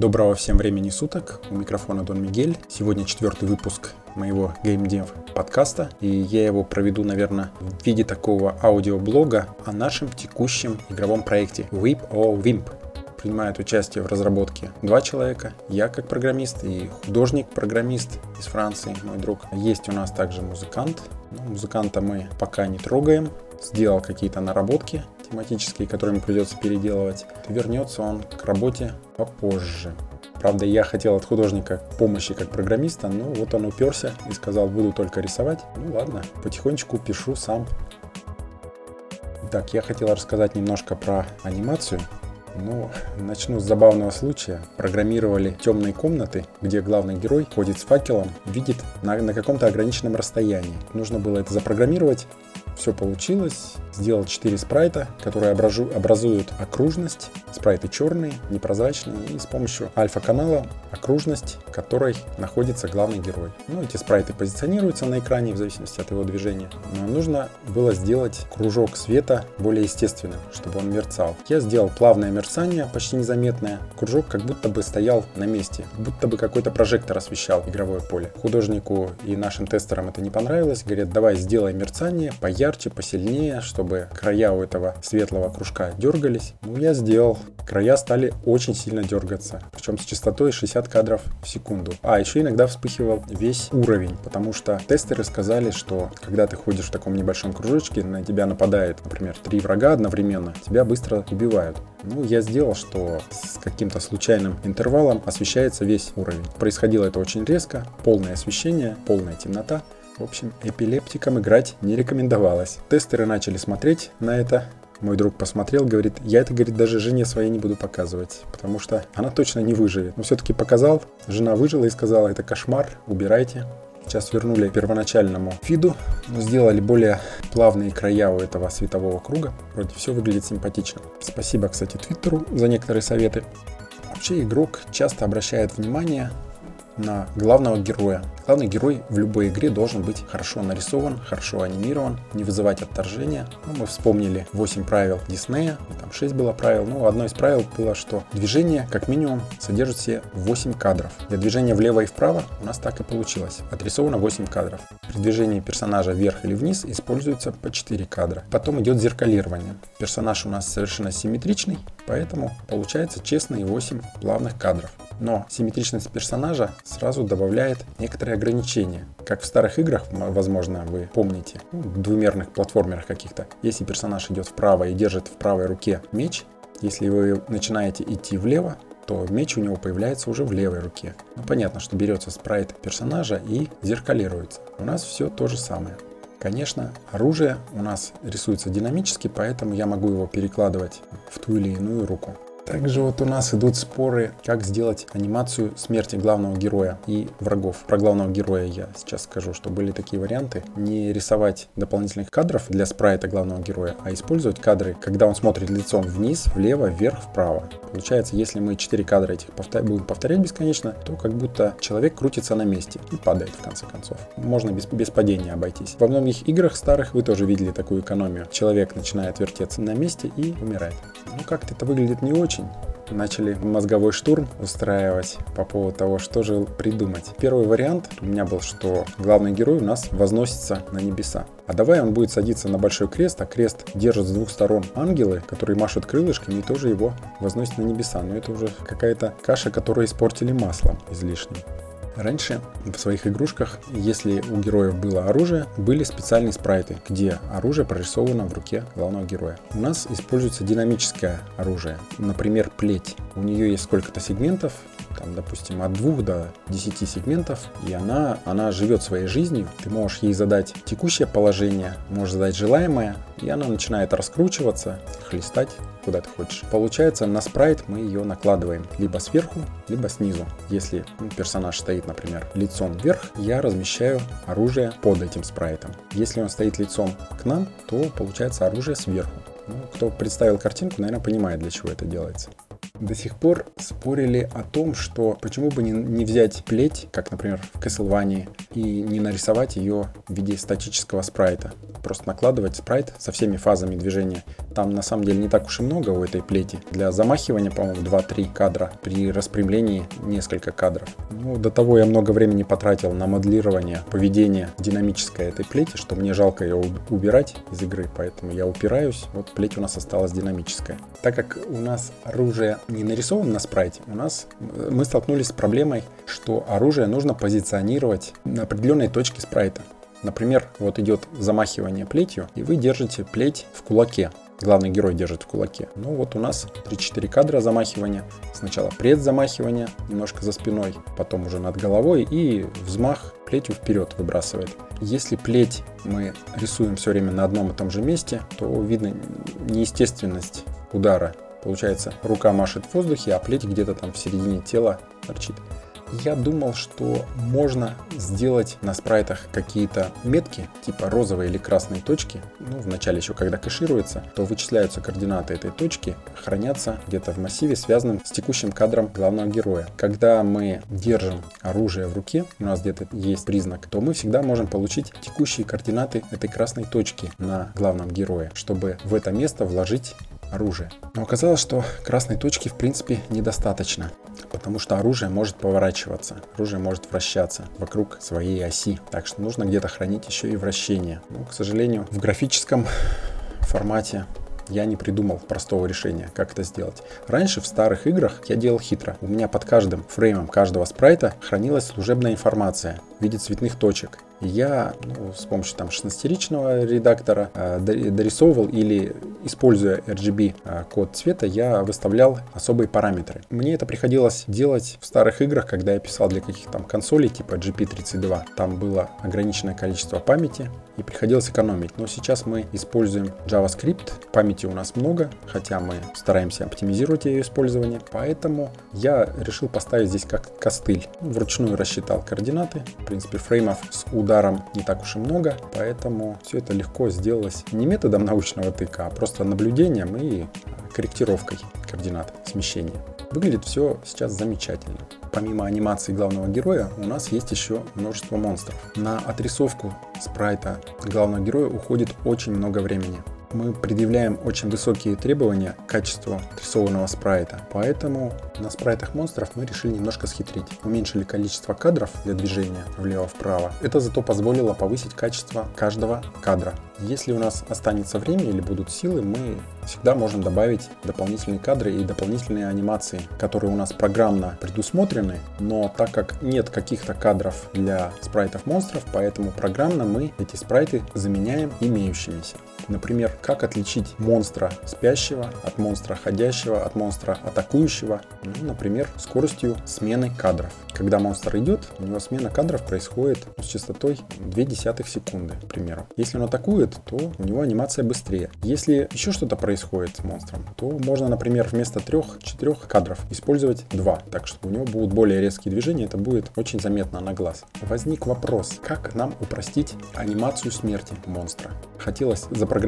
Доброго всем времени суток, у микрофона Дон Мигель. Сегодня четвертый выпуск моего геймдев подкаста, и я его проведу, наверное, в виде такого аудиоблога о нашем текущем игровом проекте Whip or Wimp. Принимают участие в разработке два человека, я как программист и художник-программист из Франции, мой друг. Есть у нас также музыкант, но музыканта мы пока не трогаем, сделал какие-то наработки тематические, которые ему придется переделывать. Вернется он к работе попозже. Правда, я хотел от художника помощи как программиста, но вот он уперся и сказал, буду только рисовать. Ну ладно, потихонечку пишу сам. Так, я хотел рассказать немножко про анимацию. Ну, начну с забавного случая. Программировали темные комнаты, где главный герой ходит с факелом, видит на, на каком-то ограниченном расстоянии. Нужно было это запрограммировать все получилось. Сделал 4 спрайта, которые образуют окружность. Спрайты черные, непрозрачные. И с помощью альфа-канала окружность, в которой находится главный герой. Ну, эти спрайты позиционируются на экране в зависимости от его движения. Но нужно было сделать кружок света более естественным, чтобы он мерцал. Я сделал плавное мерцание, почти незаметное. Кружок как будто бы стоял на месте, будто бы какой-то прожектор освещал игровое поле. Художнику и нашим тестерам это не понравилось. Говорят, давай сделай мерцание поярче поярче, посильнее, чтобы края у этого светлого кружка дергались. Ну, я сделал. Края стали очень сильно дергаться. Причем с частотой 60 кадров в секунду. А еще иногда вспыхивал весь уровень, потому что тестеры сказали, что когда ты ходишь в таком небольшом кружочке, на тебя нападает, например, три врага одновременно, тебя быстро убивают. Ну, я сделал, что с каким-то случайным интервалом освещается весь уровень. Происходило это очень резко, полное освещение, полная темнота. В общем, эпилептикам играть не рекомендовалось. Тестеры начали смотреть на это. Мой друг посмотрел, говорит, я это, говорит, даже жене своей не буду показывать, потому что она точно не выживет. Но все-таки показал, жена выжила и сказала, это кошмар, убирайте. Сейчас вернули первоначальному фиду, сделали более плавные края у этого светового круга. Вроде все выглядит симпатично. Спасибо, кстати, Твиттеру за некоторые советы. Вообще игрок часто обращает внимание на главного героя. Главный герой в любой игре должен быть хорошо нарисован, хорошо анимирован, не вызывать отторжения. Ну, мы вспомнили 8 правил Диснея, там 6 было правил. Ну, одно из правил было, что движение как минимум содержит все 8 кадров. Для движения влево и вправо у нас так и получилось. Отрисовано 8 кадров. При движении персонажа вверх или вниз используется по 4 кадра. Потом идет зеркалирование. Персонаж у нас совершенно симметричный, поэтому получается честные 8 плавных кадров. Но симметричность персонажа сразу добавляет некоторые ограничения. Как в старых играх, возможно, вы помните, ну, двумерных платформерах каких-то. Если персонаж идет вправо и держит в правой руке меч, если вы начинаете идти влево, то меч у него появляется уже в левой руке. Ну, понятно, что берется спрайт персонажа и зеркалируется. У нас все то же самое. Конечно, оружие у нас рисуется динамически, поэтому я могу его перекладывать в ту или иную руку. Также вот у нас идут споры, как сделать анимацию смерти главного героя и врагов. Про главного героя я сейчас скажу, что были такие варианты. Не рисовать дополнительных кадров для спрайта главного героя, а использовать кадры, когда он смотрит лицом вниз, влево, вверх, вправо. Получается, если мы 4 кадра этих повтор... будем повторять бесконечно, то как будто человек крутится на месте и падает в конце концов. Можно без, без падения обойтись. Во многих играх старых вы тоже видели такую экономию. Человек начинает вертеться на месте и умирает. Ну как-то это выглядит не очень начали мозговой штурм устраивать по поводу того, что же придумать. Первый вариант у меня был, что главный герой у нас возносится на небеса. А давай он будет садиться на большой крест, а крест держит с двух сторон ангелы, которые машут крылышками и тоже его возносят на небеса. Но это уже какая-то каша, которую испортили маслом излишним. Раньше в своих игрушках, если у героев было оружие, были специальные спрайты, где оружие прорисовано в руке главного героя. У нас используется динамическое оружие, например, плеть. У нее есть сколько-то сегментов, там, допустим, от 2 до 10 сегментов, и она, она живет своей жизнью. Ты можешь ей задать текущее положение, можешь задать желаемое, и она начинает раскручиваться, хлестать куда ты хочешь. Получается, на спрайт мы ее накладываем либо сверху, либо снизу. Если ну, персонаж стоит, например, лицом вверх, я размещаю оружие под этим спрайтом. Если он стоит лицом к нам, то получается оружие сверху. Ну, кто представил картинку, наверное, понимает, для чего это делается. До сих пор спорили о том, что почему бы не, не взять плеть, как, например, в Castlevania, и не нарисовать ее в виде статического спрайта. Просто накладывать спрайт со всеми фазами движения. Там на самом деле не так уж и много у этой плети. Для замахивания, по-моему, 2-3 кадра. При распрямлении несколько кадров. Ну, до того я много времени потратил на моделирование поведения динамической этой плети, что мне жалко ее убирать из игры, поэтому я упираюсь. Вот плеть у нас осталась динамическая. Так как у нас оружие не нарисовано на спрайте, у нас э, мы столкнулись с проблемой, что оружие нужно позиционировать на определенной точке спрайта. Например, вот идет замахивание плетью, и вы держите плеть в кулаке. Главный герой держит в кулаке. Ну вот у нас 3-4 кадра замахивания. Сначала предзамахивание, немножко за спиной, потом уже над головой и взмах плетью вперед выбрасывает. Если плеть мы рисуем все время на одном и том же месте, то видно неестественность удара. Получается, рука машет в воздухе, а плеть где-то там в середине тела торчит я думал, что можно сделать на спрайтах какие-то метки, типа розовой или красной точки. Ну, вначале еще когда кэшируется, то вычисляются координаты этой точки, хранятся где-то в массиве, связанном с текущим кадром главного героя. Когда мы держим оружие в руке, у нас где-то есть признак, то мы всегда можем получить текущие координаты этой красной точки на главном герое, чтобы в это место вложить оружие. Но оказалось, что красной точки в принципе недостаточно, потому что оружие может поворачиваться, оружие может вращаться вокруг своей оси, так что нужно где-то хранить еще и вращение. Но, к сожалению, в графическом формате я не придумал простого решения, как это сделать. Раньше в старых играх я делал хитро. У меня под каждым фреймом каждого спрайта хранилась служебная информация в виде цветных точек я ну, с помощью там 16-ричного редактора э, дорисовывал или используя RGB э, код цвета, я выставлял особые параметры. Мне это приходилось делать в старых играх, когда я писал для каких-то там консолей типа GP32. Там было ограниченное количество памяти и приходилось экономить. Но сейчас мы используем JavaScript, памяти у нас много, хотя мы стараемся оптимизировать ее использование. Поэтому я решил поставить здесь как костыль. Вручную рассчитал координаты. В принципе, фреймов с UD ударом не так уж и много, поэтому все это легко сделалось не методом научного тыка, а просто наблюдением и корректировкой координат смещения. Выглядит все сейчас замечательно. Помимо анимации главного героя, у нас есть еще множество монстров. На отрисовку спрайта главного героя уходит очень много времени мы предъявляем очень высокие требования к качеству отрисованного спрайта. Поэтому на спрайтах монстров мы решили немножко схитрить. Уменьшили количество кадров для движения влево-вправо. Это зато позволило повысить качество каждого кадра. Если у нас останется время или будут силы, мы всегда можем добавить дополнительные кадры и дополнительные анимации, которые у нас программно предусмотрены, но так как нет каких-то кадров для спрайтов монстров, поэтому программно мы эти спрайты заменяем имеющимися. Например, как отличить монстра спящего от монстра ходящего, от монстра атакующего, ну, например, скоростью смены кадров. Когда монстр идет, у него смена кадров происходит с частотой 0,2 секунды, к примеру. Если он атакует, то у него анимация быстрее. Если еще что-то происходит с монстром, то можно, например, вместо 3-4 кадров использовать 2, так что у него будут более резкие движения, это будет очень заметно на глаз. Возник вопрос, как нам упростить анимацию смерти монстра? Хотелось запрограммировать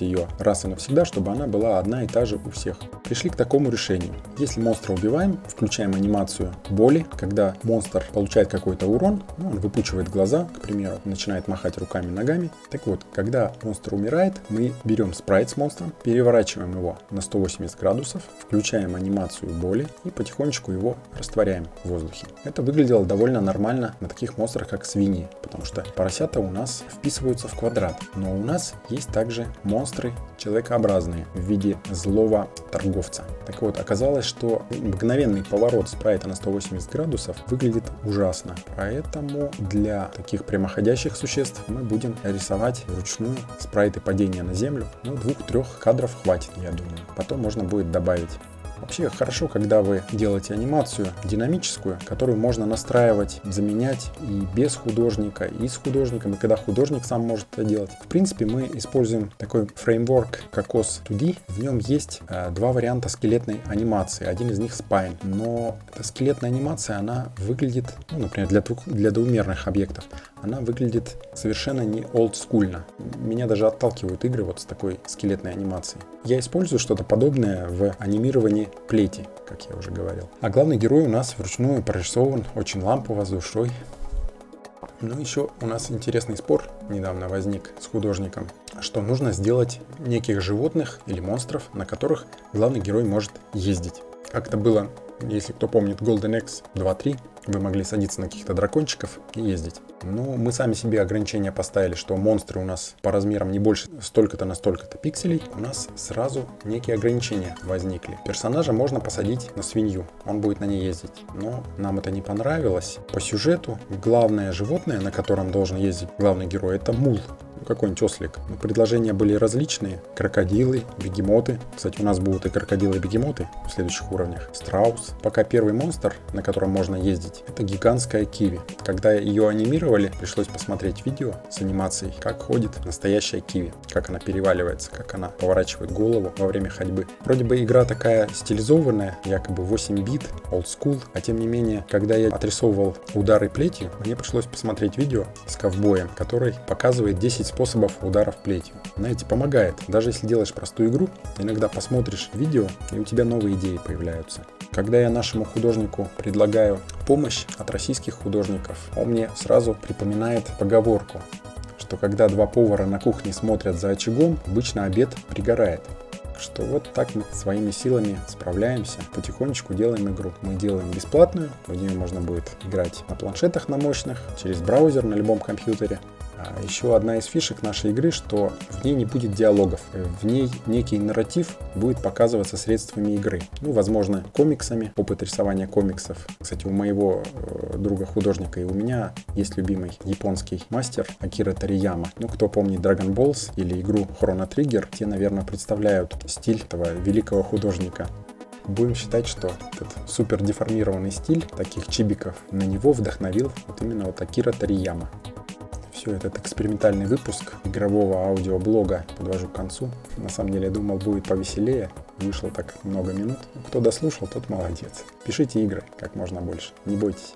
ее раз и навсегда, чтобы она была одна и та же у всех. Пришли к такому решению. Если монстра убиваем, включаем анимацию боли, когда монстр получает какой-то урон, ну, он выпучивает глаза, к примеру, начинает махать руками, ногами. Так вот, когда монстр умирает, мы берем спрайт с монстром, переворачиваем его на 180 градусов, включаем анимацию боли и потихонечку его растворяем в воздухе. Это выглядело довольно нормально на таких монстрах, как свиньи, потому что поросята у нас вписываются в квадрат. Но у нас есть также монстры человекообразные в виде злого торговца. Так вот, оказалось, что мгновенный поворот спрайта на 180 градусов выглядит ужасно. Поэтому для таких прямоходящих существ мы будем рисовать вручную спрайты падения на землю. Ну, двух-трех кадров хватит, я думаю. Потом можно будет добавить Вообще хорошо, когда вы делаете анимацию динамическую, которую можно настраивать, заменять и без художника, и с художником, и когда художник сам может это делать. В принципе, мы используем такой фреймворк Cocos 2D. В нем есть э, два варианта скелетной анимации. Один из них Spine. Но эта скелетная анимация, она выглядит, ну, например, для, для двумерных объектов, она выглядит совершенно не олдскульно. Меня даже отталкивают игры вот с такой скелетной анимацией. Я использую что-то подобное в анимировании плети, как я уже говорил. А главный герой у нас вручную прорисован очень лампово, с душой. Ну, еще у нас интересный спор недавно возник с художником, что нужно сделать неких животных или монстров, на которых главный герой может ездить. Как это было если кто помнит Golden X 2.3, вы могли садиться на каких-то дракончиков и ездить. Но мы сами себе ограничения поставили, что монстры у нас по размерам не больше столько-то на столько-то пикселей. У нас сразу некие ограничения возникли. Персонажа можно посадить на свинью, он будет на ней ездить. Но нам это не понравилось. По сюжету главное животное, на котором должен ездить главный герой, это мул какой-нибудь ослик. Предложения были различные. Крокодилы, бегемоты. Кстати, у нас будут и крокодилы, и бегемоты в следующих уровнях. Страус. Пока первый монстр, на котором можно ездить, это гигантская киви. Когда ее анимировали, пришлось посмотреть видео с анимацией, как ходит настоящая киви. Как она переваливается, как она поворачивает голову во время ходьбы. Вроде бы игра такая стилизованная, якобы 8 бит, old school. А тем не менее, когда я отрисовывал удары плетью, мне пришлось посмотреть видео с ковбоем, который показывает 10 способов ударов плетью. Знаете, помогает. Даже если делаешь простую игру, иногда посмотришь видео, и у тебя новые идеи появляются. Когда я нашему художнику предлагаю помощь от российских художников, он мне сразу припоминает поговорку, что когда два повара на кухне смотрят за очагом, обычно обед пригорает что вот так мы своими силами справляемся, потихонечку делаем игру. Мы делаем бесплатную, в нее можно будет играть на планшетах на мощных, через браузер на любом компьютере. А еще одна из фишек нашей игры, что в ней не будет диалогов. В ней некий нарратив будет показываться средствами игры. Ну, возможно, комиксами, опыт рисования комиксов. Кстати, у моего э, друга художника и у меня есть любимый японский мастер Акира Тарияма. Ну, кто помнит Dragon Balls или игру Chrono Trigger, те, наверное, представляют стиль этого великого художника будем считать, что этот супер деформированный стиль таких чибиков на него вдохновил вот именно вот Акира Тарияма все, этот экспериментальный выпуск игрового аудиоблога подвожу к концу. На самом деле, я думал, будет повеселее. Вышло так много минут. Кто дослушал, тот молодец. Пишите игры как можно больше. Не бойтесь.